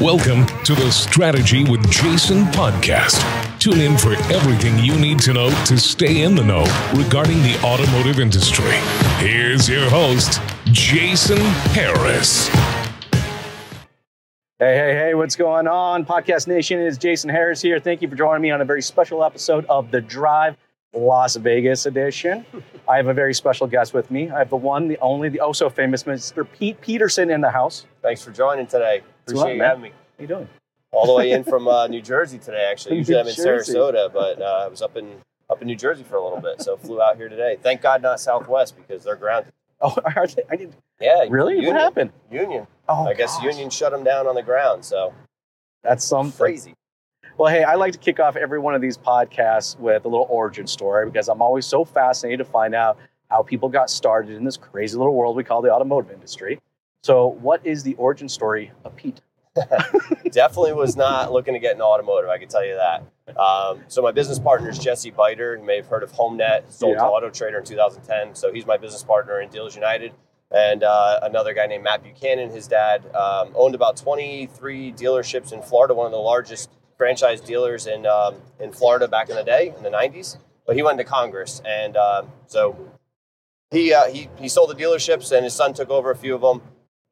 Welcome to the Strategy with Jason podcast. Tune in for everything you need to know to stay in the know regarding the automotive industry. Here's your host, Jason Harris. Hey, hey, hey, what's going on? Podcast Nation is Jason Harris here. Thank you for joining me on a very special episode of The Drive Las Vegas edition. I have a very special guest with me. I have the one, the only, the oh so famous Mr. Pete Peterson in the house. Thanks for joining today. Appreciate up, you man? having me. How you doing? All the way in from uh, New Jersey today. Actually, usually I'm in Jersey. Sarasota, but uh, I was up in up in New Jersey for a little bit, so flew out here today. Thank God, not Southwest because they're grounded. Oh, are they, I did, Yeah, really? Union, What happened? Union. Oh, I guess gosh. Union shut them down on the ground. So That's some crazy. Well, hey, I like to kick off every one of these podcasts with a little origin story because I'm always so fascinated to find out how people got started in this crazy little world we call the automotive industry. So, what is the origin story of Pete? Definitely was not looking to get into automotive. I can tell you that. Um, so my business partner is Jesse Biter. You may have heard of HomeNet. Sold Yeah. to Auto Trader in 2010. So he's my business partner in Dealers United. And uh, another guy named Matt Buchanan, his dad, um, owned about 23 dealerships in Florida, one of the largest franchise dealers in um, in Florida back in the day in the 90s. But he went to Congress, and uh, so he, uh, he he sold the dealerships, and his son took over a few of them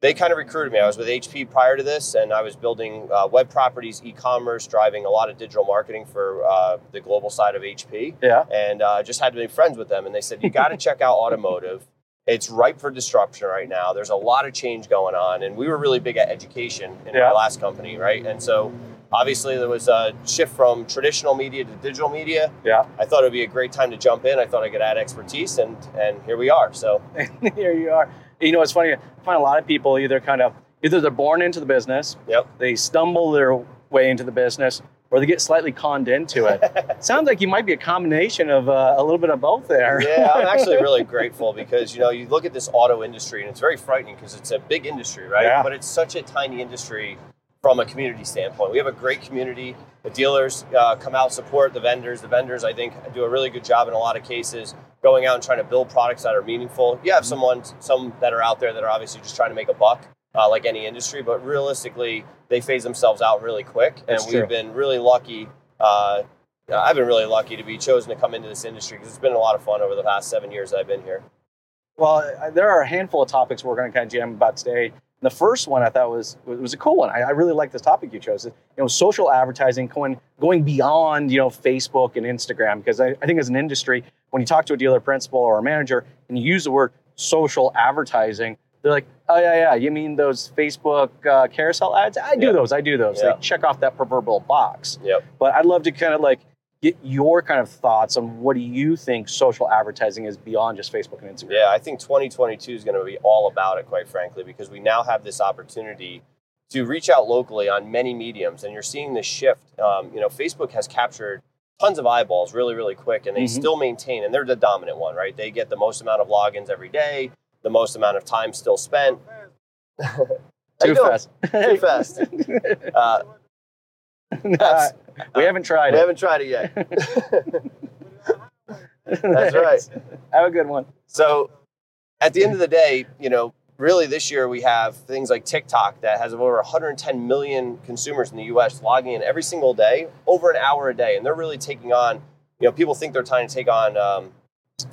they kind of recruited me. I was with HP prior to this, and I was building uh, web properties, e-commerce, driving a lot of digital marketing for uh, the global side of HP, Yeah. and uh, just had to be friends with them. And they said, "You got to check out automotive. It's ripe for disruption right now. There's a lot of change going on." And we were really big at education in Yeah. my last company, right? And so. Obviously, there was a shift from traditional media to digital media. Yeah. I thought it would be a great time to jump in. I thought I could add expertise, and and here we are. So Here you are. You know, it's funny. I find a lot of people either kind of either they're born into the business, Yep. they stumble their way into the business, or they get slightly conned into it. Sounds like you might be a combination of uh, a little bit of both there. yeah, I'm actually really grateful because you know you look at this auto industry and it's very frightening because it's a big industry, right? Yeah. But it's such a tiny industry from a community standpoint. We have a great community. The dealers uh, come out support the vendors. The vendors, I think, do a really good job in a lot of cases going out and trying to build products that are meaningful. You have someone, some that are out there that are obviously just trying to make a buck, uh, like any industry, but realistically, they phase themselves out really quick. And That's we've true. been really lucky. Uh, I've been really lucky to be chosen to come into this industry because it's been a lot of fun over the past seven years that I've been here. Well, there are a handful of topics we're going to kind of jam about today. And the first one I thought was was a cool one. I, I really like this topic you chose. You know, social advertising going going beyond you know Facebook and Instagram because I, I think as an industry, when you talk to a dealer principal or a manager and you use the word social advertising, they're like, oh yeah, yeah, you mean those Facebook uh, carousel ads? I do those. I do those. They check off that proverbial box. Yep. But I'd love to kind of like get your kind of thoughts on what do you think social advertising is beyond just Facebook and Instagram. Yeah, I think 2022 is going to be all about it, quite frankly, because we now have this opportunity to reach out locally on many mediums, and you're seeing this shift. Um, you know, Facebook has captured tons of eyeballs really, really quick, and they Mhm. still maintain, and they're the dominant one, right? They get the most amount of logins every day, the most amount of time still spent. Too fast. Too fast. Uh, That's- we haven't tried we it. We haven't tried it yet. That's right. Have a good one. So at the end of the day, you know, really this year we have things like TikTok that has over 110 million consumers in the US logging in every single day, over an hour a day. And they're really taking on, you know, people think they're trying to take on um,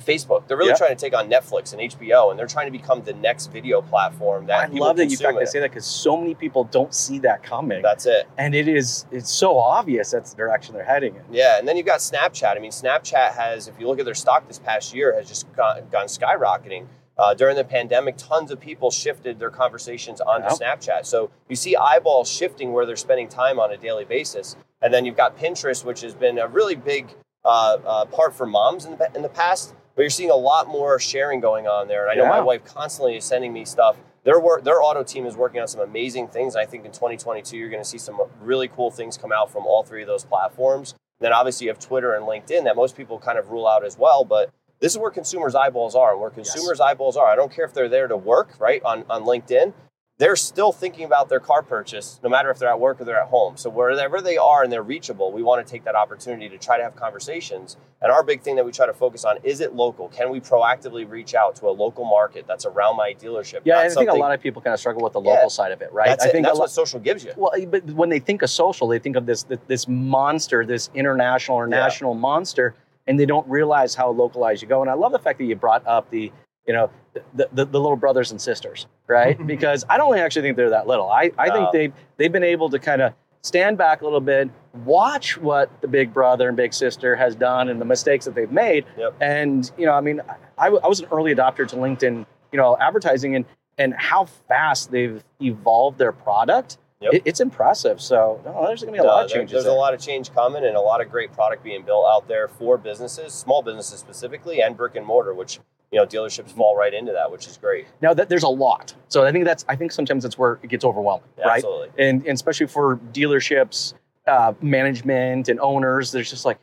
Facebook. They're really Yeah. trying to take on Netflix and HBO, and they're trying to become the next video platform that I love that you fact it. say that because so many people don't see that coming, That's it. and it is it's so obvious that's the direction they're heading in. Yeah, and then you've got Snapchat. I mean, Snapchat has, if you look at their stock this past year, has just gone, gone skyrocketing. Uh, during the pandemic, tons of people shifted their conversations onto. Snapchat. So you see eyeballs shifting where they're spending time on a daily basis. And then you've got Pinterest, which has been a really big uh, uh, part for moms in the, in the past. But you're seeing a lot more sharing going on there. And I know my wife constantly is sending me stuff. Their work, their auto team is working on some amazing things. I think in 2022, you're going to see some really cool things come out from all three of those platforms. then obviously you have Twitter and LinkedIn that most people kind of rule out as well. But this is where consumers' eyeballs are, and where consumers' eyeballs are. I don't care if they're there to work, right, on, on LinkedIn. They're still thinking about their car purchase, no matter if they're at work or they're at home. So wherever they are and they're reachable, we want to take that opportunity to try to have conversations. And our big thing that we try to focus on is it local? Can we proactively reach out to a local market that's around my dealership? Yeah, I think a lot of people kind of struggle with the Yeah. local side of it, right? That's, I it, think and that's lot, what social gives you. Well, but when they think of social, they think of this this monster, this international or Yeah. national monster, and they don't realize how localized you go. And I love the fact that you brought up the, you know, the, the, the little brothers and sisters, right? because I don't actually think they're that little. I, I think No. they they've been able to kind of stand back a little bit, watch what the big brother and big sister has done and the mistakes that they've made. Yep. And you know, I mean, I, I was an early adopter to LinkedIn, you know, advertising and and how fast they've evolved their product. Yep. It, it's impressive. So no, there's going to be a lot of changes. there's there. a lot of change coming and a lot of great product being built out there for businesses, small businesses specifically, and brick and mortar, which you know dealerships fall right into that, which is great. Now that there's a lot. So I think that's I think sometimes that's where it gets overwhelming, Yeah, right? Absolutely. And, and especially for dealerships, uh, management, and owners, there's just like,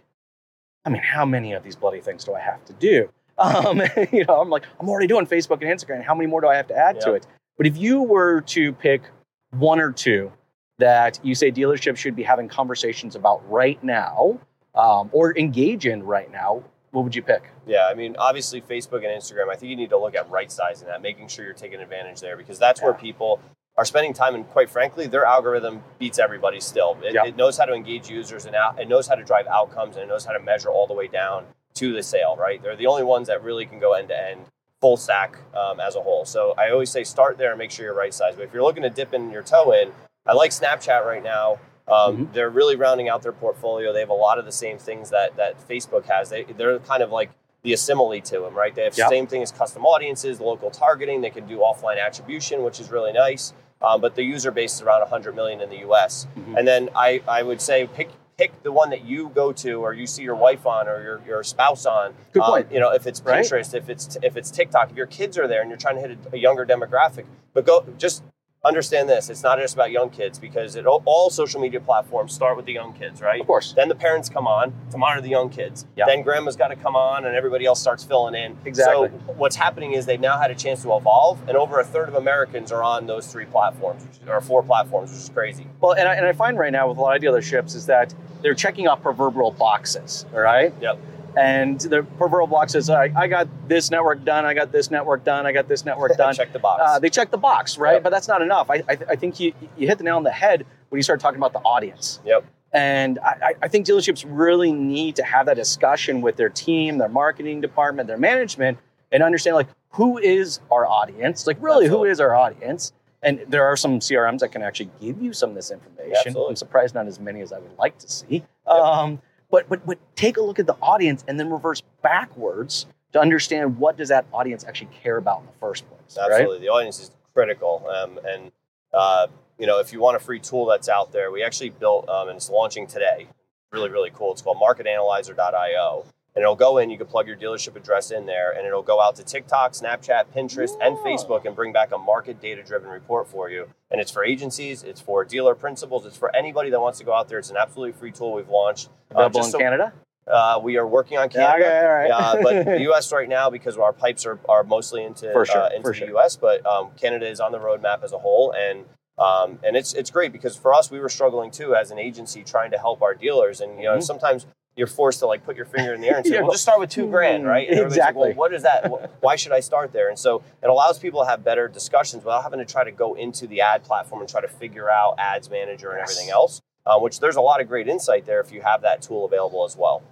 I mean, how many of these bloody things do I have to do? Um, you know, I'm like, I'm already doing Facebook and Instagram. How many more do I have to add to it? But if you were to pick one or two that you say dealerships should be having conversations about right now, um, or engage in right now, what would you pick? Yeah, I mean, obviously Facebook and Instagram. I think you need to look at right sizing that, making sure you're taking advantage there because that's where people are spending time. And quite frankly, their algorithm beats everybody still. It, Yeah. it knows how to engage users and out, it knows how to drive outcomes and it knows how to measure all the way down to the sale. Right? They're the only ones that really can go end to end, full stack um, as a whole. So I always say start there and make sure you're right size. But if you're looking to dip in your toe in, I like Snapchat right now. Um, Mhm. They're really rounding out their portfolio. They have a lot of the same things that that Facebook has. They they're kind of like the assimile to them, right? They have the Yeah. same thing as custom audiences, local targeting. They can do offline attribution, which is really nice. Um, but the user base is around 100 million in the U.S. Mhm. And then I, I would say pick pick the one that you go to or you see your wife on or your, your spouse on. Good Um, point. you know, if it's Right. Pinterest, if it's if it's TikTok, if your kids are there and you're trying to hit a, a younger demographic, but go just understand this: it's not just about young kids because it all, all social media platforms start with the young kids, right? Of course. Then the parents come on to monitor the young kids. Yeah. Then grandma's got to come on, and everybody else starts filling in. Exactly. So what's happening is they've now had a chance to evolve, and over a third of Americans are on those three platforms, or four platforms, which is crazy. Well, and I, and I find right now with a lot of dealerships is that they're checking off proverbial boxes, all right? Yep. And the proverbial boxes, I, I got this network done, I got this network done, I got this network done. Check the box. Uh, they check the box, right? Yep. But that's not enough. I, I, I think you, you hit the nail on the head when you start talking about the audience. Yep. And I, I- think dealerships really need to have that discussion with their team, their marketing department, their management, and understand like who is our audience? Like really, who is our audience? And there are some CRMs that can actually give you some of this information. Absolutely. I'm surprised not as many as I would like to see. Um, but, but but take a look at the audience and then reverse backwards to understand what does that audience actually care about in the first place. Right? Absolutely, the audience is critical, um, and uh, you know if you want a free tool that's out there, we actually built um, and it's launching today. Really, really cool. It's called MarketAnalyzer.io, and it'll go in. You can plug your dealership address in there, and it'll go out to TikTok, Snapchat, Pinterest, and Oh. Facebook, and bring back a market data-driven report for you. And it's for agencies, it's for dealer principals, it's for anybody that wants to go out there. It's an absolutely free tool we've launched. Uh, Available in so- Canada? uh, we are working on Canada. okay, all right. Yeah, but the U.S. right now because our pipes are, are mostly into For sure, uh, into for the sure. U.S. But um, Canada is on the roadmap as a whole, and um, and it's it's great because for us we were struggling too as an agency trying to help our dealers, and you know Mhm. sometimes you're forced to like put your finger in the air and say, Yeah. well, just start with two grand, right? And everybody's like, Exactly. well, what is that? Why should I start there? And so it allows people to have better discussions without having to try to go into the ad platform and try to figure out ads manager and Yes. everything else. Um, which there's a lot of great insight there if you have that tool available as well.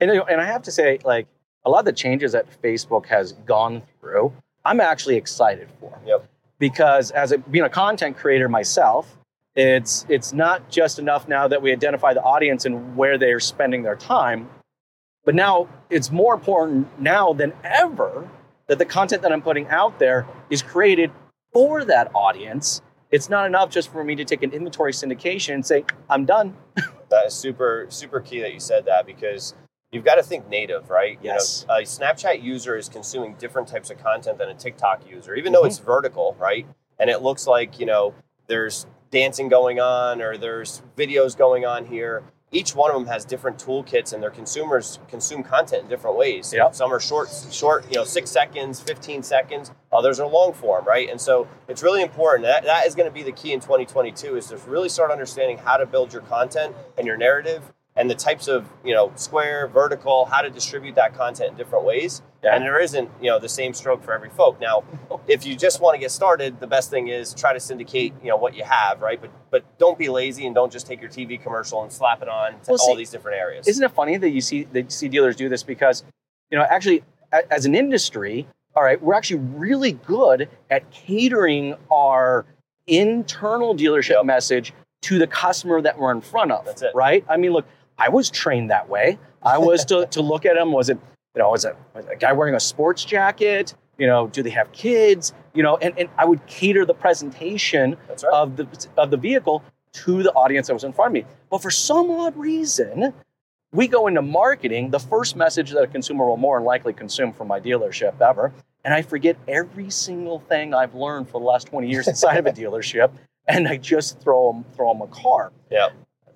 And, and I have to say, like, a lot of the changes that Facebook has gone through, I'm actually excited for. Yep. Because as a, being a content creator myself, it's it's not just enough now that we identify the audience and where they're spending their time, but now it's more important now than ever that the content that I'm putting out there is created for that audience. It's not enough just for me to take an inventory syndication and say, I'm done. That is super super key that you said that because you've got to think native, right? Yes. You know, a Snapchat user is consuming different types of content than a TikTok user, even though Mhm. it's vertical, right? And it looks like you know there's dancing going on or there's videos going on here. each one of them has different toolkits and their consumers consume content in different ways. Yep. Some are short, short, you know, six seconds, 15 seconds. Others are long form, right? And so it's really important. That, that is going to be the key in 2022 is to really start understanding how to build your content and your narrative and the types of, you know, square, vertical, how to distribute that content in different ways. Yeah. And there isn't, you know, the same stroke for every folk. Now, if you just want to get started, the best thing is try to syndicate, you know, what you have, right? But but don't be lazy and don't just take your TV commercial and slap it on to Well, all see, these different areas. Isn't it funny that you see that you see dealers do this because, you know, actually as an industry, all right, we're actually really good at catering our internal dealership Yep. message to the customer that we're in front of. That's it. Right? I mean, look, I was trained that way. I was to, to look at them. Was it, you know, was it, a guy wearing a sports jacket? You know, do they have kids? You know, and, and I would cater the presentation right. of the of the vehicle to the audience that was in front of me. But for some odd reason, we go into marketing, the first message that a consumer will more than likely consume from my dealership ever, and I forget every single thing I've learned for the last 20 years inside of a dealership, and I just throw them throw them a car. yeah.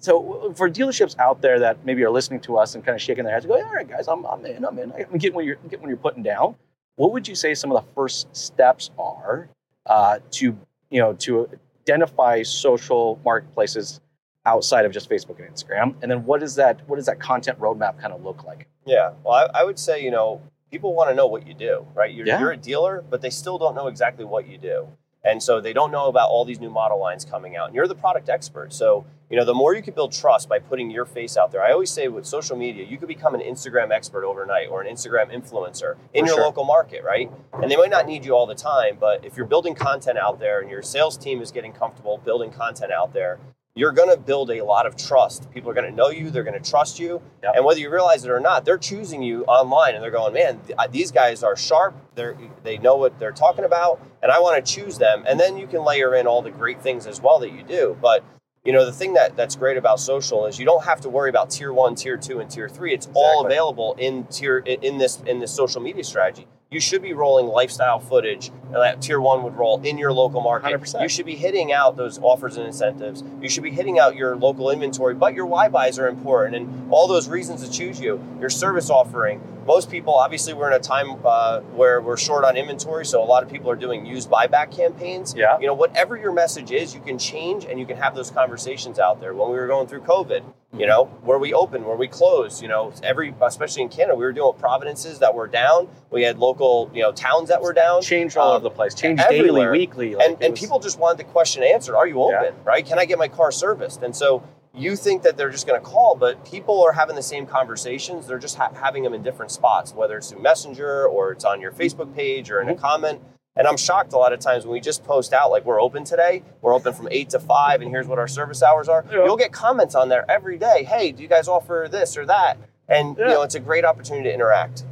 So for dealerships out there that maybe are listening to us and kind of shaking their heads, go, all right, guys, I'm, I'm in, I'm in. I'm getting what you're getting what you're putting down. What would you say some of the first steps are uh, to you know to identify social marketplaces outside of just Facebook and Instagram? And then what is that what does that content roadmap kind of look like? Yeah. Well, I, I would say, you know, people want to know what you do, right? You're, Yeah. you're a dealer, but they still don't know exactly what you do. And so they don't know about all these new model lines coming out. And you're the product expert. So, you know, the more you can build trust by putting your face out there. I always say with social media, you could become an Instagram expert overnight or an Instagram influencer in For your sure. local market, right? And they might not need you all the time, but if you're building content out there and your sales team is getting comfortable building content out there, you're going to build a lot of trust. People are going to know you, they're going to trust you. Yep. And whether you realize it or not, they're choosing you online and they're going, man, th- these guys are sharp. They're, they know what they're talking about, and I want to choose them. And then you can layer in all the great things as well that you do. But you know, the thing that, that's great about social is you don't have to worry about tier one, tier two, and tier three. It's all available in tier in this in this social media strategy. You should be rolling lifestyle footage that tier one would roll in your local market. 100%. You should be hitting out those offers and incentives. You should be hitting out your local inventory, but your Y buys are important and all those reasons to choose you. Your service offering. Most people, obviously, we're in a time uh, where we're short on inventory, so a lot of people are doing used buyback campaigns. Yeah. You know, whatever your message is, you can change and you can have those conversations out there. When we were going through COVID, you know, where we open, where we close, you know, every, especially in Canada, we were doing provinces that were down. We had local, you know, towns that were down. Change all over the place. Change everywhere. daily, weekly. like and, and was- people just wanted the question answered are you Yeah. open right can i get my car serviced and so you think that they're just going to call but people are having the same conversations they're just ha- having them in different spots whether it's through messenger or it's on your facebook page or in a Mm-hmm. comment and i'm shocked a lot of times when we just post out like we're open today we're open from 8 to 5 and here's what our service hours are Yeah. you'll get comments on there every day hey do you guys offer this or that and Yeah. you know it's a great opportunity to interact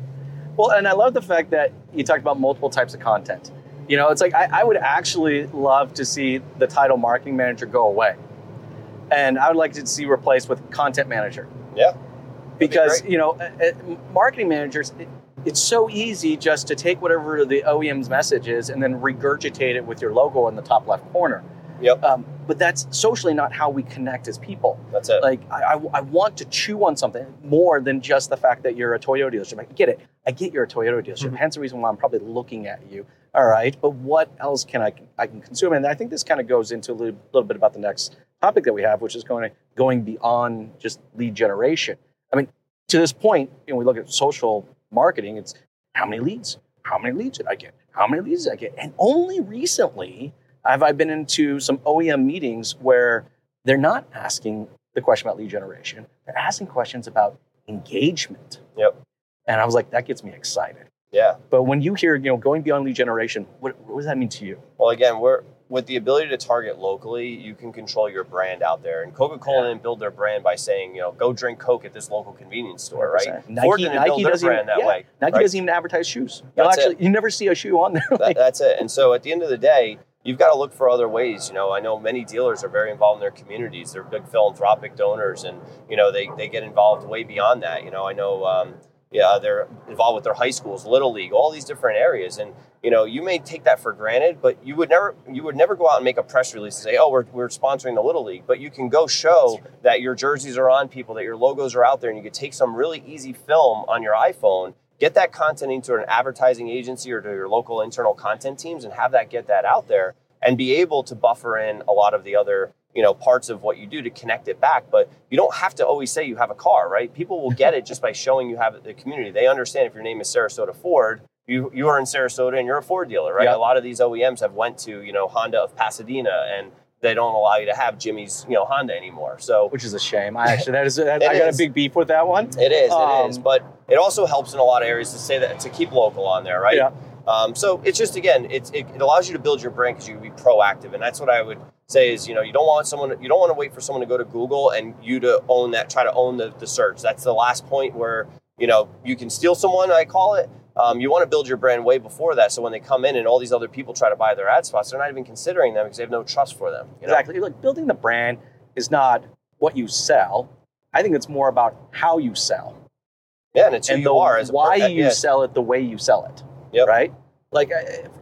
Well, and I love the fact that you talked about multiple types of content. You know, it's like I, I would actually love to see the title marketing manager go away. And I would like to see replaced with content manager. yeah be Because, great. you know, marketing managers, it, it's so easy just to take whatever the OEM's message is and then regurgitate it with your logo in the top left corner. Yep. Um, but that's socially not how we connect as people that's it like I, I, I want to chew on something more than just the fact that you're a Toyota dealership. I get it. I get you're a Toyota dealership. Mhm. Hence the reason why I'm probably looking at you. All right, but what else can I I can consume? And I think this kind of goes into a little, little bit about the next topic that we have, which is going going beyond just lead generation. I mean, to this point, you know, we look at social marketing. It's how many leads? How many leads did I get? How many leads did I get? And only recently have I been into some OEM meetings where they're not asking the question about lead generation. They're asking questions about engagement. Yep. And I was like, that gets me excited. Yeah But when you hear, you know, going beyond lead generation, what, what does that mean to you? Well, again, we're with the ability to target locally, you can control your brand out there. And Coca-Cola didn't build their brand by saying, you know, go drink Coke at this local convenience store, right? 100%. Ford didn't build their brand even, that yeah, way. Nike right? doesn't even advertise shoes. You'll That's it. actually, you never see a shoe on there. That, Like, that's it. And so at the end of the day, you've got to look for other ways. You know, I know many dealers are very involved in their communities. They're big philanthropic donors, and you know they, they get involved way beyond that. You know, I know um, Yeah, they're involved with their high schools, little league, all these different areas, and you know you may take that for granted, but you would never you would never go out and make a press release and say, oh, we're, we're sponsoring the little league, but you can go show that your jerseys are on people, that your logos are out there, and you could take some really easy film on your iPhone get that content into an advertising agency or to your local internal content teams and have that get that out there and be able to buffer in a lot of the other you know parts of what you do to connect it back but you don't have to always say you have a car right people will get it just by showing you have the community they understand if your name is sarasota ford you you are in sarasota and you're a ford dealer right Yeah. a lot of these oems have went to you know honda of pasadena and they don't allow you to have jimmy's you know honda anymore so which is a shame. I actually that is I got is. a big beef with that one. It is, Um, it is. But it also helps in a lot of areas to say that to keep local on there, right? Yeah. Um, so it's just again, it's, it, it allows you to build your brand because you can be proactive, and that's what I would say is you know you don't want someone you don't want to wait for someone to go to Google and you to own that try to own the, the search. That's the last point where you know you can steal someone. I call it. Um, you want to build your brand way before that, so when they come in and all these other people try to buy their ad spots, they're not even considering them because they have no trust for them. You know? Exactly. Like building the brand is not what you sell. I think it's more about how you sell Yeah, and it's who and you the are as a per- why uh, you yeah. sell it the way you sell it. Yep. Right? Like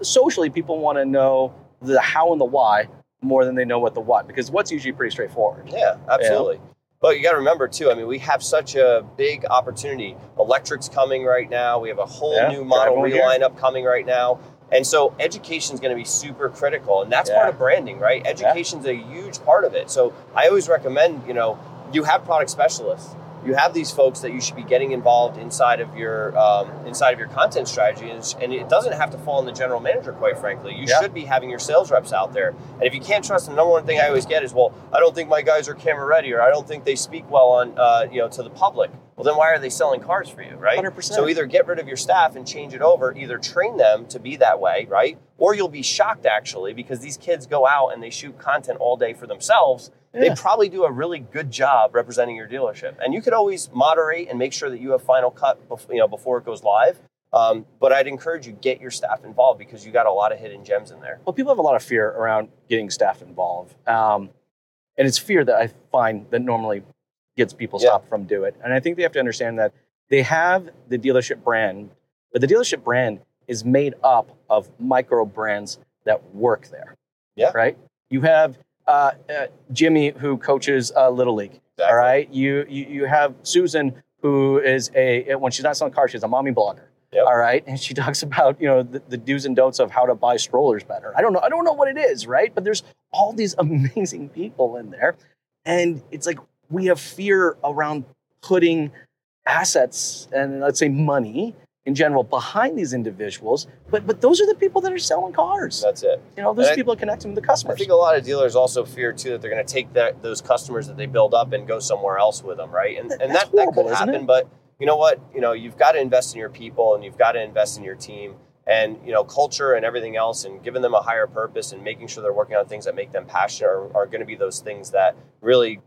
socially, people want to know the how and the why more than they know what the what because what's usually pretty straightforward. Yeah, absolutely. But you got to remember too. I mean, we have such a big opportunity. Electric's coming right now. We have a whole Yeah, new Model drive 3 lineup coming right now. And so education is going to be super critical, and that's Yeah. part of branding, right? education Education's a huge part of it. So I always recommend, you know, you have product specialists. You have these folks that you should be getting involved inside of your um, inside of your content strategy, and, and it doesn't have to fall on the general manager. Quite frankly, you Yeah. should be having your sales reps out there. And if you can't trust them, the number one thing I always get is, well, I don't think my guys are camera ready, or I don't think they speak well on, uh, you know, to the public. Well, then why are they selling cars for you, right? 100%. So either get rid of your staff and change it over, either train them to be that way, right? Or you'll be shocked actually because these kids go out and they shoot content all day for themselves. They probably do a really good job representing your dealership, and you could always moderate and make sure that you have final cut, bef- you know, before it goes live. Um, but I'd encourage you get your staff involved because you got a lot of hidden gems in there. Well, people have a lot of fear around getting staff involved, um, and it's fear that I find that normally gets people Yeah. stopped from do it. And I think they have to understand that they have the dealership brand, but the dealership brand is made up of micro brands that work there. Yeah. Right. You have uh, uh, Jimmy who coaches uh, Little League. All right. You, you you have Susan who is a when she's not selling cars, she's a mommy blogger. Yep. All right, and she talks about you know the, the do's and don'ts of how to buy strollers better. I don't know. I don't know what it is, right? But there's all these amazing people in there, and it's like we have fear around putting assets and let's say money in general behind these individuals. But but those are the people that are selling cars. That's it. You know, those And I- people are connecting with the customers. I think a lot of dealers also fear too that they're going to take that those customers that they build up and go somewhere else with them, right? And and That's that, that could happen, but you know what? You know, you've got to invest in your people and you've got to invest in your team and you know culture and everything else and giving them a higher purpose and making sure they're working on things that make them passionate are, are going to be those things that really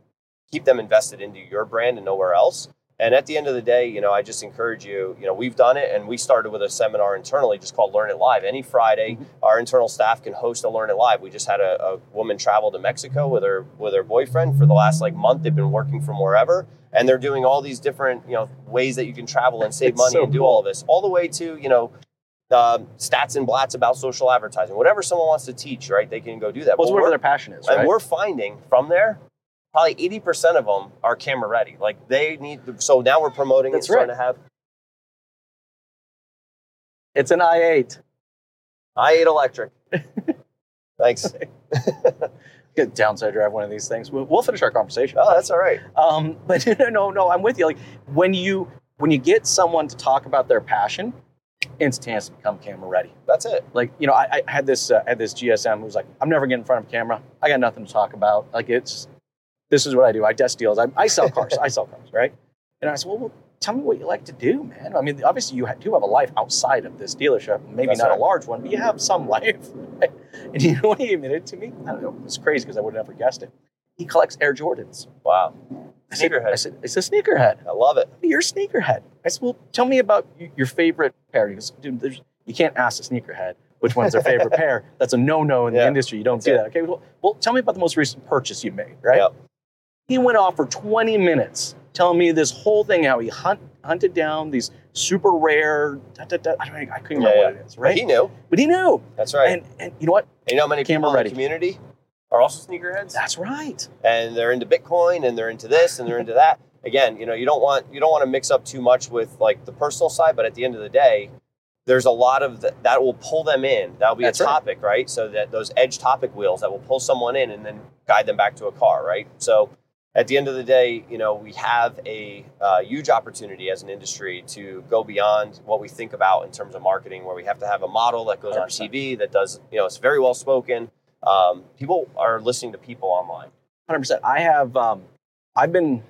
keep them invested into your brand and nowhere else. And at the end of the day, you know, I just encourage you, you know, we've done it and we started with a seminar internally just called Learn It Live. Any Friday, our internal staff can host a Learn It Live. We just had a, a woman travel to Mexico with her with her boyfriend for the last like month. They've been working from wherever and they're doing all these different, you know, ways that you can travel and save It's money so and do cool. all of this. All the way to, you know, um, stats and blats about social advertising. Whatever someone wants to teach, right? They can go do that. well, whatever their passion is, and right? we're finding from there, probably 80% of them are camera ready. Like they need, to, so now we're promoting That's it, starting to have It's an i8. i8 electric. Thanks. Good downside drive one of these things. We'll, we'll finish our conversation. Oh, that's all right. Um, but no, no, I'm with you. Like when you when you get someone to talk about their passion, instantaneously become camera ready. That's it. Like you know, I, I had this uh, had this GSM who was like, I'm never getting in front of a camera. I got nothing to talk about. Like it's this is what I do. I desk deals. I, I sell cars. I sell cars, right? And I said, well, well, tell me what you like to do, man. I mean, obviously you do have a life outside of this dealership. Maybe That's not right. a large one, but you have some life. right? And you know what he admitted to me? I don't know. It's crazy because I would have never guessed it. He collects Air Jordans. Wow. I said, Sneakerhead. I said, it's a sneakerhead. I love it. You're a sneakerhead. I said, well, tell me about your favorite pair. He goes, dude, there's, you can't ask a sneakerhead which one's their favorite pair. That's a no-no in the industry. You don't That's do it. that. Okay, well, well, tell me about the most recent purchase you made, right? Yep. He went off for 20 minutes telling me this whole thing, how he hunt, hunted down these super rare. Da, da, da, I, don't, I couldn't Yeah, remember yeah. what it is, right? He knew. but he knew. That's right. And and you know what? And you know how many Camera people in ready. the community are also sneakerheads? That's right. and they're into Bitcoin and they're into this and they're into that. Again, you know, you don't want you don't want to mix up too much with like the personal side, but at the end of the day, there's a lot of th- that will pull them in. That'll be That's a right. topic, right? So that those edge topic wheels that will pull someone in and then guide them back to a car, right? So at the end of the day, you know, we have a uh, huge opportunity as an industry to go beyond what we think about in terms of marketing, where we have to have a model that goes on 100%. TV that does, you know, it's very well spoken. Um, people are listening to people online. Hundred percent. I have. Um, I've been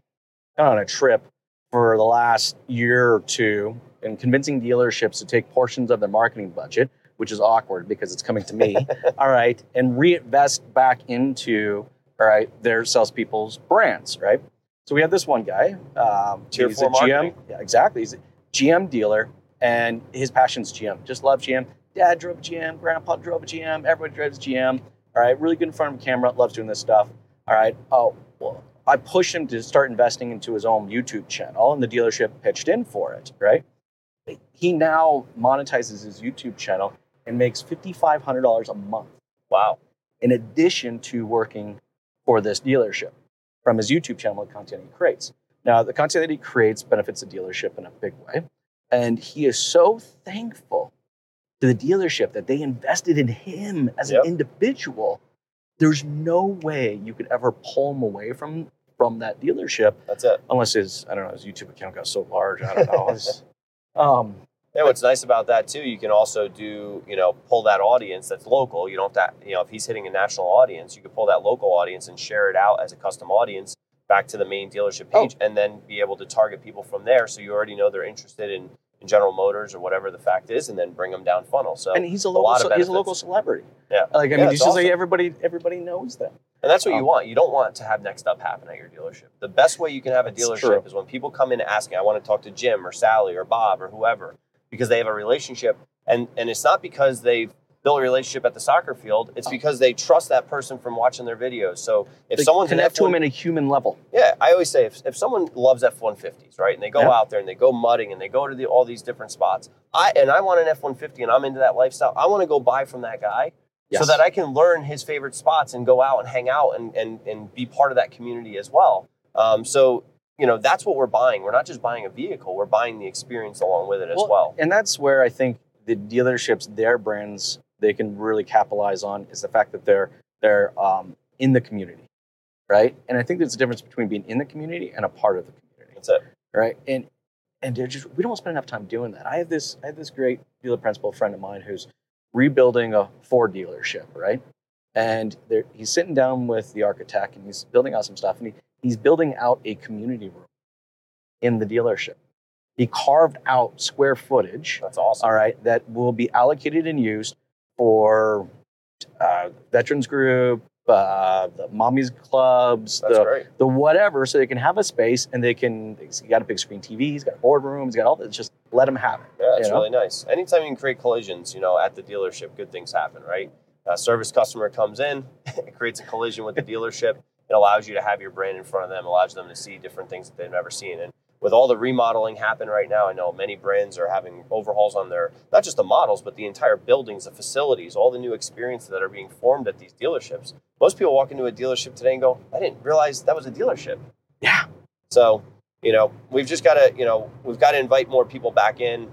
on a trip for the last year or two and convincing dealerships to take portions of their marketing budget, which is awkward because it's coming to me. all right, and reinvest back into all right their salespeople's brands. Right. So we have this one guy. Um, Tier he's four a GM. Yeah, exactly. He's a GM dealer, and his passion's GM. Just loves GM. Dad drove a GM. Grandpa drove a GM. Everybody drives a GM. All right, really good in front of the camera. Loves doing this stuff. All right. Oh, well, I pushed him to start investing into his own YouTube channel, and the dealership pitched in for it. Right. He now monetizes his YouTube channel and makes fifty five hundred dollars a month, Wow. in addition to working for this dealership from his YouTube channel and content he creates. Now, the content that he creates benefits the dealership in a big way, and he is so thankful to the dealership that they invested in him as Yep. an individual. There's no way you could ever pull him away from from that dealership That's it. unless his I don't know his YouTube account got so large. I don't know. Um, Yeah, what's nice about that too, you can also do, you know, pull that audience that's local. You don't have to, you know, if he's hitting a national audience, you can pull that local audience and share it out as a custom audience back to the main dealership Oh. page and then be able to target people from there. So you already know they're interested in, in General Motors or whatever the fact is, and then bring them down funnel. So, and he's a local ce- he's a local celebrity. Yeah. Like I Yeah, mean, it's he's just like everybody everybody knows them. And that's what you Um, want. You don't want to have next up happen at your dealership. The best way you can have a dealership is when people come in asking, I want to talk to Jim or Sally or Bob or whoever, because they have a relationship. And and it's not because they've built a relationship at the soccer field. It's because they trust that person from watching their videos. So if They someone's connect to F1 him at a human level. yeah, I always say if, if someone loves F one fifties, right, and they go Yeah. out there and they go mudding and they go to the, all these different spots, I and I want an F one fifty and I'm into that lifestyle. I want to go buy from that guy so that I can learn his favorite spots and go out and hang out and and, and be part of that community as well. Um, so you know that's what we're buying. We're not just buying a vehicle; we're buying the experience along with it as well. And that's where I think the dealerships, their brands, they can really capitalize on is the fact that they're they're um, in the community, right? And I think there's a difference between being in the community and a part of the community, That's it. right? And and they're just we don't spend enough time doing that. I have this I have this great dealer principal friend of mine who's rebuilding a Ford dealership, right? And he's sitting down with the architect and he's building out some stuff, and he, he's building out a community room in the dealership. He carved out square footage That's awesome. all right, that will be allocated and used for uh, veterans group, uh, the mommies clubs, That's the, great. the whatever, so they can have a space and they can. He's got a big screen TV, he's got a boardroom, he's got all that. Just let him have it. Yeah, it's really nice. Anytime you can create collisions, you know, at the dealership, good things happen, right? A service customer comes in, it creates a collision with the dealership. It allows you to have your brand in front of them, allows them to see different things that they've never seen. And with all the remodeling happen right now, I know many brands are having overhauls on their not just the models, but the entire buildings, the facilities, all the new experiences that are being formed at these dealerships. Most people walk into a dealership today and go, "I didn't realize that was a dealership." Yeah. So, you know, we've just got to, you know, we've got to invite more people back in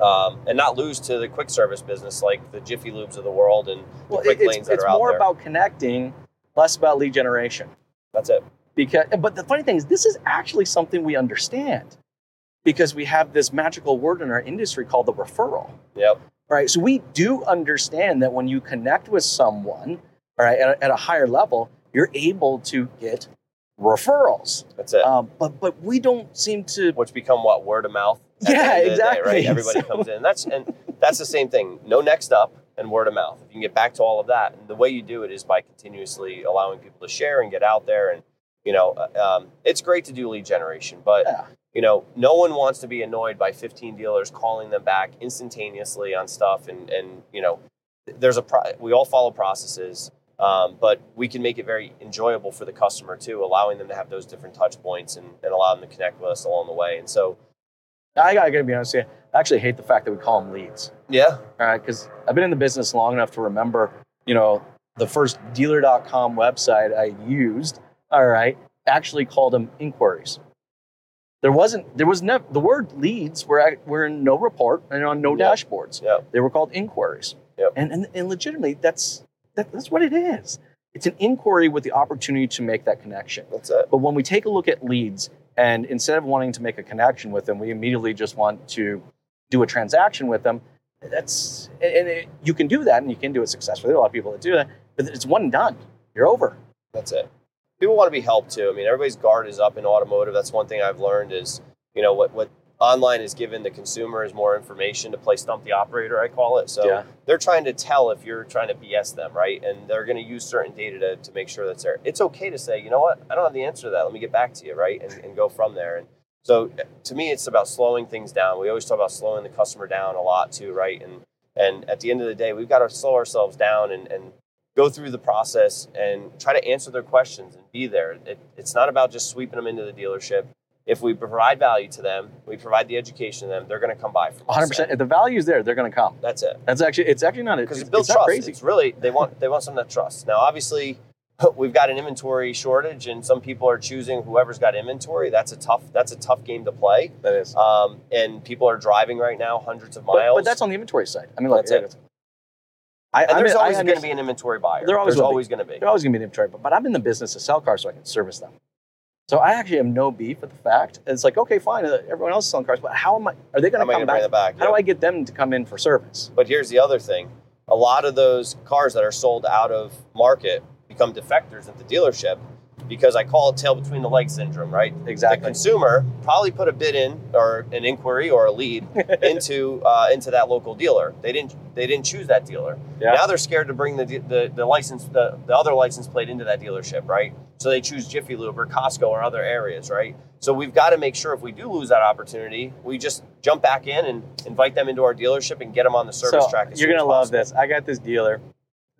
um, and not lose to the quick service business like the Jiffy Lubes of the world and the Well, quick it- lanes it's, that it's are out there. It's more about connecting, less about lead generation. That's it. Because, but the funny thing is, this is actually something we understand because we have this magical word in our industry called the referral. Yep. right? So we do understand that when you connect with someone, all right, at a, at a higher level, you're able to get referrals. That's it. Um, but but we don't seem to. Which become what word of mouth. Yeah, of the day, exactly. right? Everybody So- comes in. That's and that's the same thing. No next up and word of mouth. If you can get back to all of that, and the way you do it is by continuously allowing people to share and get out there. And you know, uh, um, it's great to do lead generation, but Yeah. you know, no one wants to be annoyed by 15 dealers calling them back instantaneously on stuff. And, and you know, there's a, pro- we all follow processes, um, but we can make it very enjoyable for the customer too, allowing them to have those different touch points and, and allow them to connect with us along the way. And so I gotta be honest with you. I actually hate the fact that we call them leads. Yeah. All right, because I've been in the business long enough to remember, you know, the first dealer.com website I used, all right, actually called them inquiries. There wasn't, there was never, the word leads were, were in no report and on no Yep. dashboards. Yep. They were called inquiries. Yep. And, and, and legitimately, that's, that, that's what it is. It's an inquiry with the opportunity to make that connection. That's it. But when we take a look at leads, and instead of wanting to make a connection with them, we immediately just want to do a transaction with them. That's and it, you can do that, and you can do it successfully. There are a lot of people that do that, but it's one and done. You're over. That's it. People want to be helped too. I mean, everybody's guard is up in automotive. That's one thing I've learned is, you know, what what online is giving the consumer is more information to play stump the operator, I call it. So Yeah. they're trying to tell if you're trying to BS them, right? And they're going to use certain data to, to make sure that's there. It's okay to say, you know what, I don't have the answer to that. Let me get back to you, right? And, and go from there. And so to me, it's about slowing things down. We always talk about slowing the customer down a lot too, right? And and at the end of the day, we've got to slow ourselves down and, and go through the process and try to answer their questions and be there. It, it's not about just sweeping them into the dealership. If we provide value to them, we provide the education to them, they're going to come by from us. 100. percent If the value is there, they're going to come. That's it. That's actually it's actually not Because it's, it builds trust. crazy. It's really they want they want something that trusts. Now, obviously, we've got an inventory shortage, and some people are choosing whoever's got inventory. That's a tough that's a tough game to play. That is. Um, and people are driving right now hundreds of miles. but that's on the inventory side. I mean, look, That's it. I, and I'm there's I always going to be an inventory buyer. There always there's always going to be. They're always going to be an inventory, but, but I'm in the business to sell cars so I can service them. So I actually have no beef with the fact. It's like, okay, fine, uh, everyone else is selling cars, but how am I? Are they going to am I come going to bring back? back? How do I get them to come in for service? But here's the other thing: a lot of those cars that are sold out of market become defectors at the dealership because I call it tail between the legs syndrome, right? The Exactly. consumer probably put a bid in or an inquiry or a lead into uh, into that local dealer. They didn't they didn't choose that dealer. Yeah. Now they're scared to bring the the, the license the, the other license plate into that dealership, right? So they choose Jiffy Lube or Costco or other areas, right? So we've got to make sure if we do lose that opportunity, we just jump back in and invite them into our dealership and get them on the service so track. as you're soon going to as love this. I got this dealer,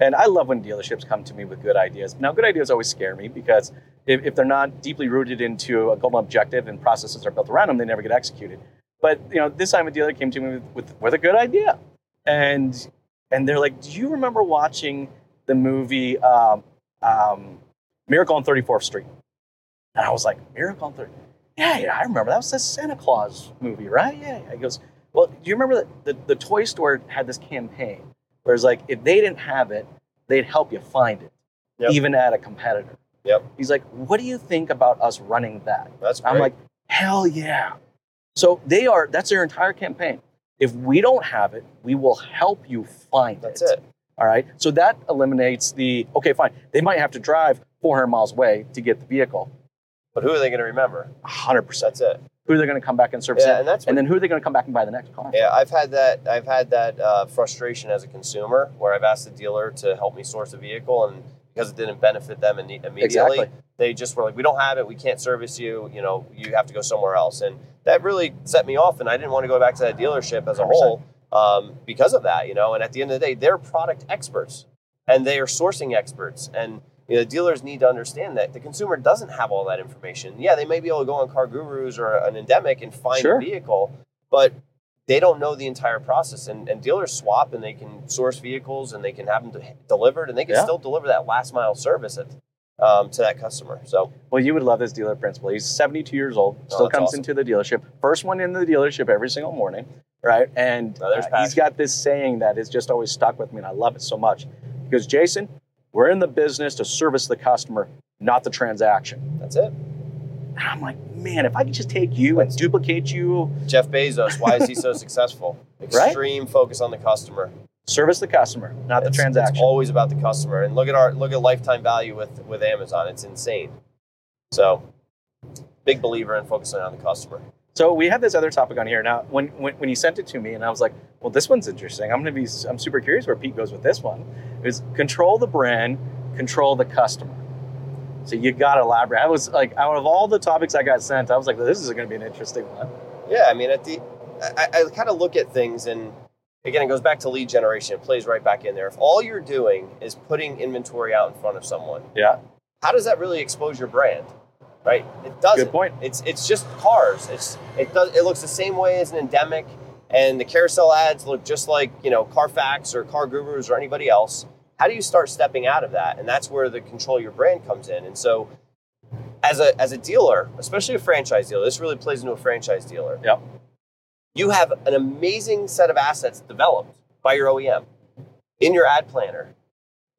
and I love when dealerships come to me with good ideas. Now, good ideas always scare me because if, if they're not deeply rooted into a goal objective and processes are built around them, they never get executed. But you know, this time a dealer came to me with, with, with a good idea, and and they're like, "Do you remember watching the movie um, um, Miracle on 34th Street?" And I was like, "Miracle on 30." Yeah, yeah, I remember. That was the Santa Claus movie, right? Yeah. yeah. He goes, well, do you remember that the, the toy store had this campaign where it's like, if they didn't have it, they'd help you find it, Yep. even at a competitor. Yep. He's like, what do you think about us running that? That's great. I'm like, hell yeah. So they are, that's their entire campaign. If we don't have it, we will help you find that's it. That's it. All right. So that eliminates the, okay, fine. They might have to drive 400 miles away to get the vehicle. But who are they going to remember? 100%. That's it. Who they're going to come back and service Yeah, it? and that's and then who are they going to come back and buy the next car? Yeah, I've had that. I've had that uh, frustration as a consumer where I've asked the dealer to help me source a vehicle, and because it didn't benefit them imme- immediately, Exactly. they just were like, "We don't have it. We can't service you. You know, you have to go somewhere else." And that really set me off, and I didn't want to go back to that dealership as a 100%. whole um, because of that. You know, and at the end of the day, they're product experts and they are sourcing experts, and you know, dealers need to understand that the consumer doesn't have all that information. Yeah, they may be able to go on CarGurus or an Endemic and find Sure. a vehicle, but they don't know the entire process. And, and dealers swap and they can source vehicles and they can have them de- delivered and they can Yeah. still deliver that last mile service at, um, to that customer. So Well, you would love this dealer principal. He's 72 years old, Oh, still comes awesome. into the dealership, first one in the dealership every single morning, right? And Oh, uh, he's got this saying that has just always stuck with me, and I love it so much. He goes, Jason, we're in the business to service the customer, not the transaction. that's it. And I'm like, man, if I could just take you and duplicate you, Jeff Bezos, why is he so successful? Right? Extreme focus on the customer. service the customer, not the transaction. It's always about the customer. And look at our look at lifetime value with with Amazon. It's insane. So big believer in focusing on the customer. So we have this other topic on here now. When, when when you sent it to me, and I was like, "Well, this one's interesting. I'm going to be. I'm super curious where Pete goes with this one." Is control the brand, control the customer. So you got to elaborate. I was like, out of all the topics I got sent, I was like, "This is going to be an interesting one." Yeah, I mean, at the, I, I kind of look at things, and again, it goes back to lead generation. It plays right back in there. If all you're doing is putting inventory out in front of someone, Yeah, how does that really expose your brand? Right? It doesn't. Good point. It's it's just cars. It's it does it looks the same way as an endemic, and the carousel ads look just like you know Carfax or CarGurus or anybody else. How do you start stepping out of that? And that's where the control your brand comes in. And so, as a as a dealer, especially a franchise dealer, this really plays into a franchise dealer. Yep. You have an amazing set of assets developed by your OEM in your ad planner.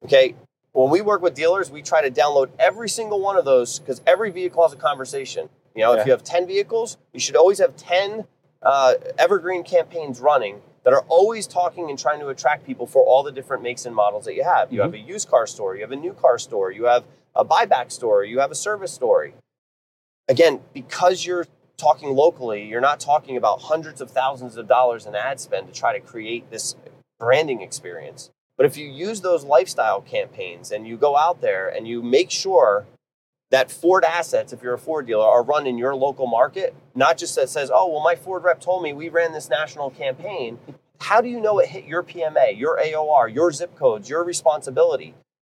Okay, when we work with dealers, we try to download every single one of those because every vehicle has a conversation. You know, Yeah. if you have 10 vehicles, you should always have 10 uh, evergreen campaigns running that are always talking and trying to attract people for all the different makes and models that you have. You have a used car store, you have a new car store, you have a buyback store, you have a service story. Again, because you're talking locally, you're not talking about hundreds of thousands of dollars in ad spend to try to create this branding experience. But if you use those lifestyle campaigns and you go out there and you make sure that Ford assets, if you're a Ford dealer, are run in your local market, not just that says, oh, well, my Ford rep told me we ran this national campaign. How do you know it hit your PMA, your AOR, your zip codes, your responsibility?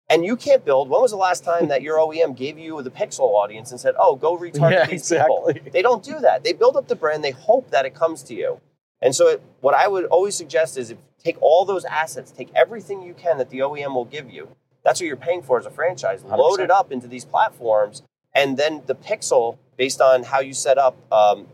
And you can't build. When was the last time that your OEM gave you the Pixel audience and said, oh, go retarget Yeah, these people? They don't do that. They build up the brand. They hope that it comes to you. And so, it, what I would always suggest is if take all those assets, take everything you can that the OEM will give you. That's what you're paying for as a franchise. Load 100%. it up into these platforms, and then the Pixel, based on how you set up um,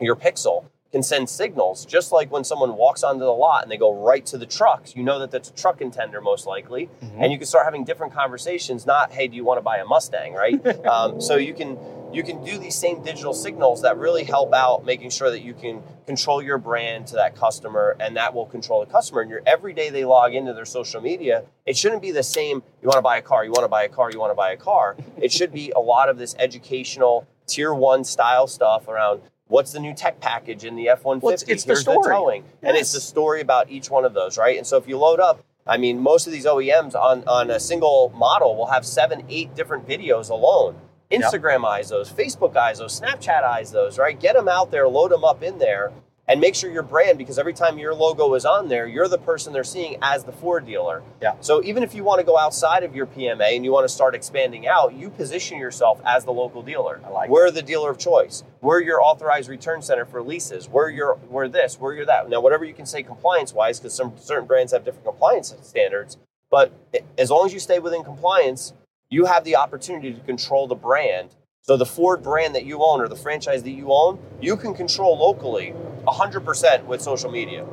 your Pixel, can send signals. Just like when someone walks onto the lot and they go right to the trucks, you know that that's a truck contender most likely, and you can start having different conversations. Not, hey, do you want to buy a Mustang, right? um, so you can you can do these same digital signals that really help out making sure that you can control your brand to that customer and that will control the customer and your every day they log into their social media it shouldn't be the same you want to buy a car you want to buy a car you want to buy a car it should be a lot of this educational tier one style stuff around what's the new tech package in the f-150 Well, it's- it's the story. towing and it's the story about each one of those right and so if you load up I mean, most of these OEMs on, on a single model will have seven, eight different videos alone. Yep. Instagram eyes those, Facebook eyes those, Snapchat eyes those, right? Get them out there, load them up in there, and make sure your brand, because every time your logo is on there, you're the person they're seeing as the Ford dealer. Yeah. So even if you want to go outside of your PMA and you want to start expanding out, you position yourself as the local dealer. I like We're the dealer of choice. We're your authorized return center for leases. We're your we're this. We're your that. Now, whatever you can say compliance wise, because some certain brands have different compliance standards. But as long as you stay within compliance, you have the opportunity to control the brand. So the Ford brand that you own or the franchise that you own, you can control locally 100% with social media.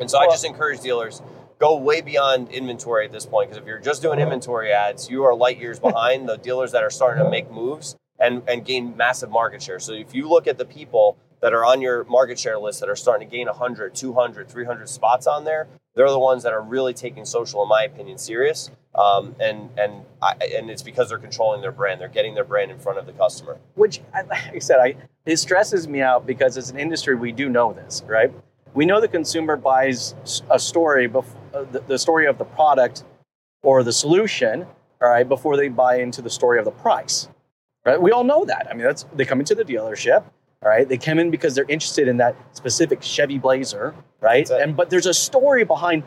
And so I just encourage dealers go way beyond inventory at this point because if you're just doing inventory ads, you are light years behind the dealers that are starting to make moves and and gain massive market share. So if you look at the people that are on your market share list that are starting to gain 100, 200, 300 spots on there, they're the ones that are really taking social, in my opinion, serious. Um, and and I, and it's because they're controlling their brand. They're getting their brand in front of the customer. which like I said, I it stresses me out because as an industry we do know this, right? We know the consumer buys a story, bef- uh, the, the story of the product or the solution, all right, before they buy into the story of the price, right? We all know that. I mean, that's they come into the dealership, all right. They come in because they're interested in that specific Chevy Blazer, right? And but there's a story behind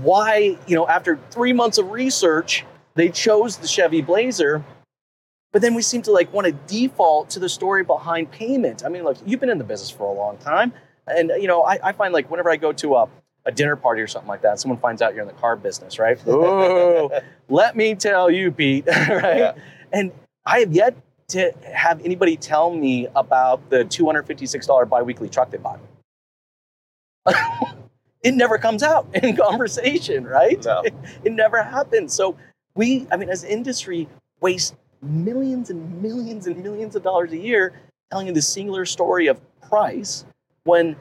why you know after three months of research they chose the Chevy Blazer but then we seem to like want to default to the story behind payment. I mean, look, you've been in the business for a long time, and you know, I, I find like whenever I go to a, a dinner party or something like that, someone finds out you're in the car business, right? Oh, let me tell you, Pete, right? Yeah. And I have yet to have anybody tell me about the $256 biweekly truck they bought. it never comes out in conversation, right? No. It, it never happens. So we, I mean, as industry, waste millions and millions and millions of dollars a year telling you the singular story of price when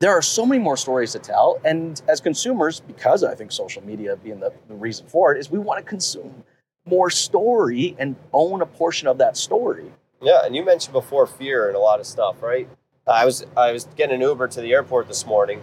there are so many more stories to tell. And as consumers, because I think social media being the, the reason for it, is we want to consume more story and own a portion of that story. Yeah, and you mentioned before fear and a lot of stuff, right? I was I was getting an Uber to the airport this morning,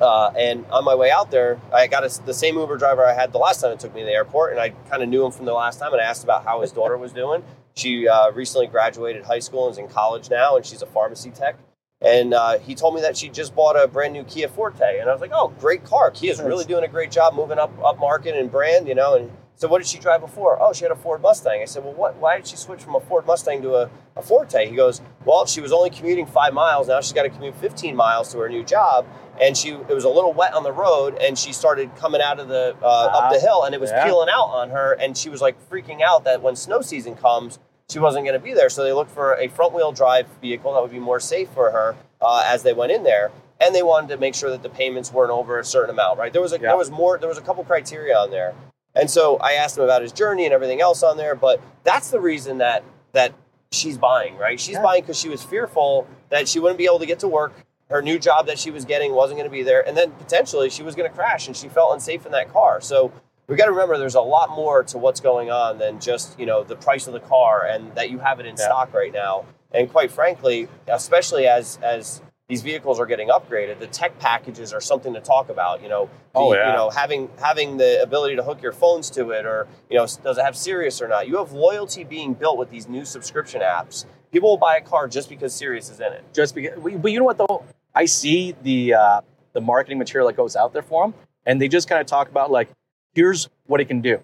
uh, and on my way out there, I got a, the same Uber driver I had the last time it took me to the airport, and I kind of knew him from the last time, and I asked about how his daughter was doing. She uh, recently graduated high school and is in college now, and she's a pharmacy tech. And uh, he told me that she just bought a brand new Kia Forte, and I was like, "Oh, great car! Kia's really doing a great job moving up up market and brand, you know." And So what did she drive before? Oh, she had a Ford Mustang. I said, well, what? Why did she switch from a Ford Mustang to a, a Forte? He goes, well, she was only commuting five miles. Now she's got to commute 15 miles to her new job, and she it was a little wet on the road, and she started coming out of the uh, up the hill, and it was Yeah. peeling out on her, and she was like freaking out that when snow season comes, she wasn't going to be there. So they looked for a front wheel drive vehicle that would be more safe for her uh, as they went in there. And they wanted to make sure that the payments weren't over a certain amount, right? There was a Yeah. there was more there was a couple criteria on there. And so I asked him about his journey and everything else on there, but that's the reason that that she's buying, right? She's Yeah. buying because she was fearful that she wouldn't be able to get to work. Her new job that she was getting wasn't going to be there, and then potentially she was going to crash, and she felt unsafe in that car. So we got to remember there's a lot more to what's going on than just you know the price of the car and that you have it in Yeah. stock right now. And quite frankly, especially as as these vehicles are getting upgraded, the tech packages are something to talk about. You know, the- Oh, yeah. you know having having the ability to hook your phones to it, or you know, does it have Sirius or not? You have loyalty being built with these new subscription apps. People will buy a car just because Sirius is in it. just because. But you know what though? I see the uh, the marketing material that goes out there for them, and they just kind of talk about like, here's what it can do,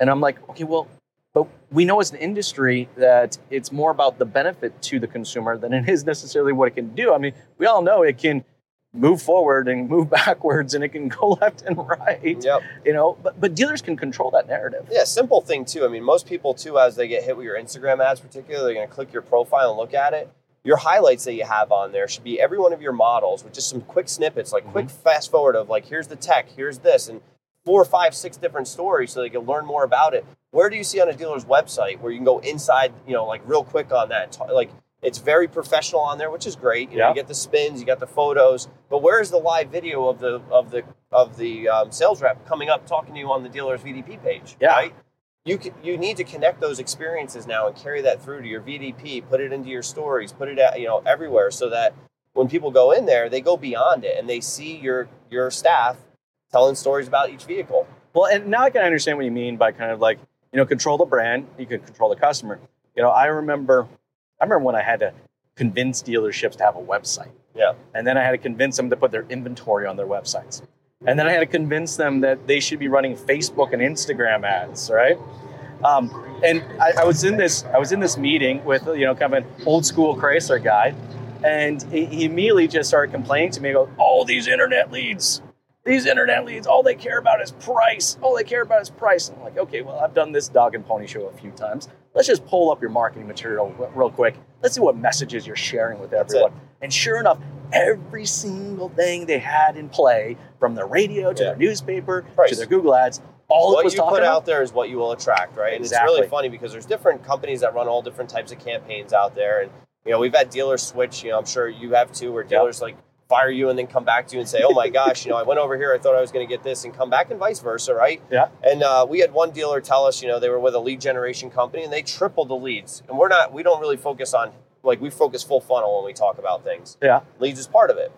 and I'm like, okay, well, but we know as an industry that it's more about the benefit to the consumer than it is necessarily what it can do. I mean, we all know it can move forward and move backwards, and it can go left and right. Yep. You know, but but dealers can control that narrative. Yeah, simple thing too. I mean, most people too, as they get hit with your Instagram ads, particularly, they're going to click your profile and look at it. Your highlights that you have on there should be every one of your models with just some quick snippets, like quick mm-hmm. fast forward of like, here's the tech, here's this, and four, five, six different stories so they can learn more about it. Where do you see on a dealer's website where you can go inside, you know, like real quick on that? Talk- Like it's very professional on there, which is great. You know, Yeah. you get the spins, you got the photos, but where is the live video of the of the of the um, sales rep coming up talking to you on the dealer's VDP page? Yeah. Right? You can, you need to connect those experiences now and carry that through to your VDP. Put it into your stories. Put it at, you know everywhere so that when people go in there, they go beyond it and they see your your staff telling stories about each vehicle. Well, and now I can understand what you mean by kind of like, you know, control the brand, you can control the customer. You know, I remember I remember when I had to convince dealerships to have a website. Yeah. And then I had to convince them to put their inventory on their websites. And then I had to convince them that they should be running Facebook and Instagram ads, right? Um, and I, I was in this I was in this meeting with you know kind of an old school Chrysler guy, and he, he immediately just started complaining to me. Goes, "All these internet leads, these internet leads, all they care about is price. All they care about is price." And I'm like, "Okay, well, I've done this dog and pony show a few times. Let's just pull up your marketing material real quick. Let's see what messages you're sharing with everyone." And sure enough, every single thing they had in play, from their radio to Yeah. their newspaper to their Google ads, all it what was you talking put about. out there is what you will attract, right? And it's really funny because there's different companies that run all different types of campaigns out there, and you know we've had dealers switch. You know, I'm sure you have too, where Yep. dealers like fire you and then come back to you and say, "Oh my gosh, you know, I went over here, I thought I was going to get this," and come back and vice versa, right? Yeah. And uh, we had one dealer tell us, you know, they were with a lead generation company and they tripled the leads, and we're not, we don't really focus on like we focus full funnel when we talk about things. Yeah. Leads is part of it,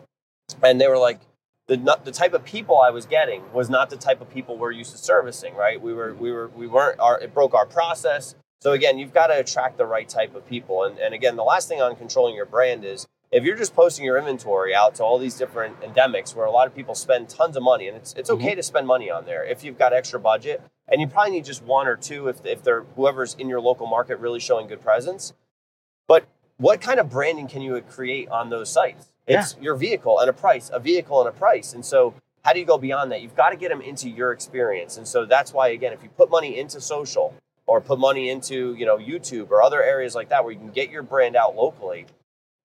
and they were like the not, the type of people I was getting was not the type of people we're used to servicing. Right? We were we were we weren't our it broke our process. So again, you've got to attract the right type of people. And and again, the last thing on controlling your brand is if you're just posting your inventory out to all these different endemics where a lot of people spend tons of money, and it's it's okay mm-hmm. to spend money on there if you've got extra budget, and you probably need just one or two if if they're whoever's in your local market really showing good presence. But what kind of branding can you create on those sites? It's your vehicle and a price, a vehicle and a price. And so, how do you go beyond that? You've got to get them into your experience. And so that's why, again, if you put money into social or put money into you know YouTube or other areas like that where you can get your brand out locally,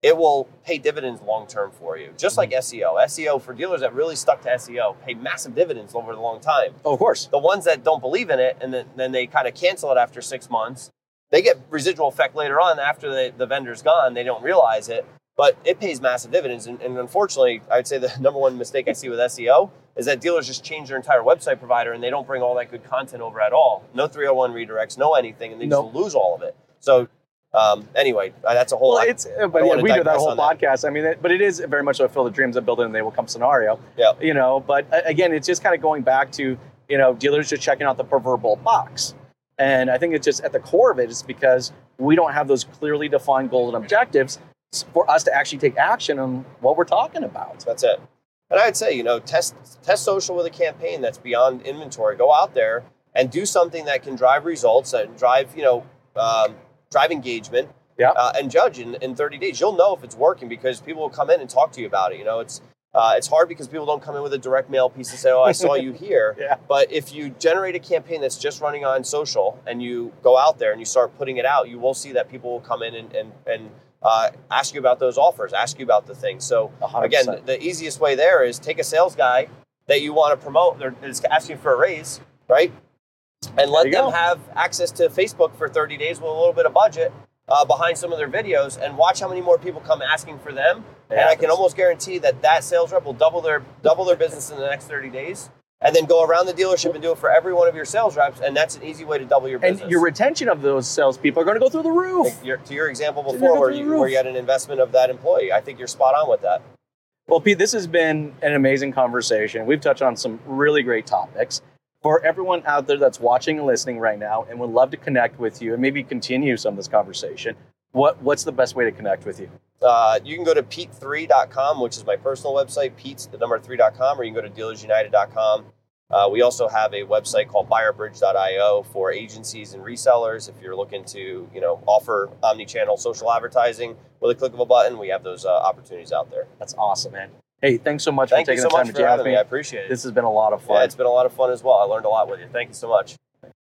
it will pay dividends long term for you. Just like mm-hmm. SEO. SEO for dealers that really stuck to SEO pay massive dividends over the long time Oh, of course. the ones that don't believe in it and then, then they kind of cancel it after six months they get residual effect later on after the, the vendor's gone they don't realize it but it pays massive dividends and, and unfortunately i'd say the number one mistake i see with seo is that dealers just change their entire website provider and they don't bring all that good content over at all no 301 redirects no anything and they Nope. just lose all of it so um, anyway uh, that's a whole Well, it's uh, but don't yeah, we do that whole that. podcast. I mean, it, but it is very much a Field of Dreams and build it and they will come scenario. Yeah. You know, but uh, again, it's just kind of going back to you know dealers just checking out the proverbial box, and I think it's just at the core of it is because we don't have those clearly defined goals and objectives for us to actually take action on what we're talking about. That's it. And I'd say, you know, test test social with a campaign that's beyond inventory. Go out there and do something that can drive results and drive you know um, drive engagement Yeah. uh, and judge in, in 30 days you'll know if it's working because people will come in and talk to you about it you know it's uh, it's hard because people don't come in with a direct mail piece and say oh i saw you here Yeah. but if you generate a campaign that's just running on social and you go out there and you start putting it out, you will see that people will come in and, and, and uh, ask you about those offers, ask you about the things. So, 100%. again, the easiest way there is take a sales guy that you want to promote, they're is asking for a raise, right? And let them go. have access to Facebook for 30 days with a little bit of budget uh, behind some of their videos and watch how many more people come asking for them. It and I can almost guarantee that that sales rep will double their double their business in the next 30 days. And then go around the dealership and do it for every one of your sales reps, and that's an easy way to double your business. and your retention of those salespeople are going to go through the roof. Your, to your example before, where you where you had an investment of that employee, I think you're spot on with that. Well, Pete, this has been an amazing conversation. We've touched on some really great topics. For everyone out there that's watching and listening right now and would love to connect with you and maybe continue some of this conversation, what, what's the best way to connect with you? Uh, you can go to pete3.com, which is my personal website, Pete's the number 3.com, or you can go to dealersunited.com. Uh, we also have a website called buyerbridge.io for agencies and resellers. If you're looking to, you know, offer omni-channel social advertising with a click of a button, we have those uh, opportunities out there. That's awesome, man. Hey, thanks so much Thank for taking so the time to chat with me. I appreciate it. This has been a lot of fun. yeah, it's been a lot of fun as well. I learned a lot with you. Thank you so much.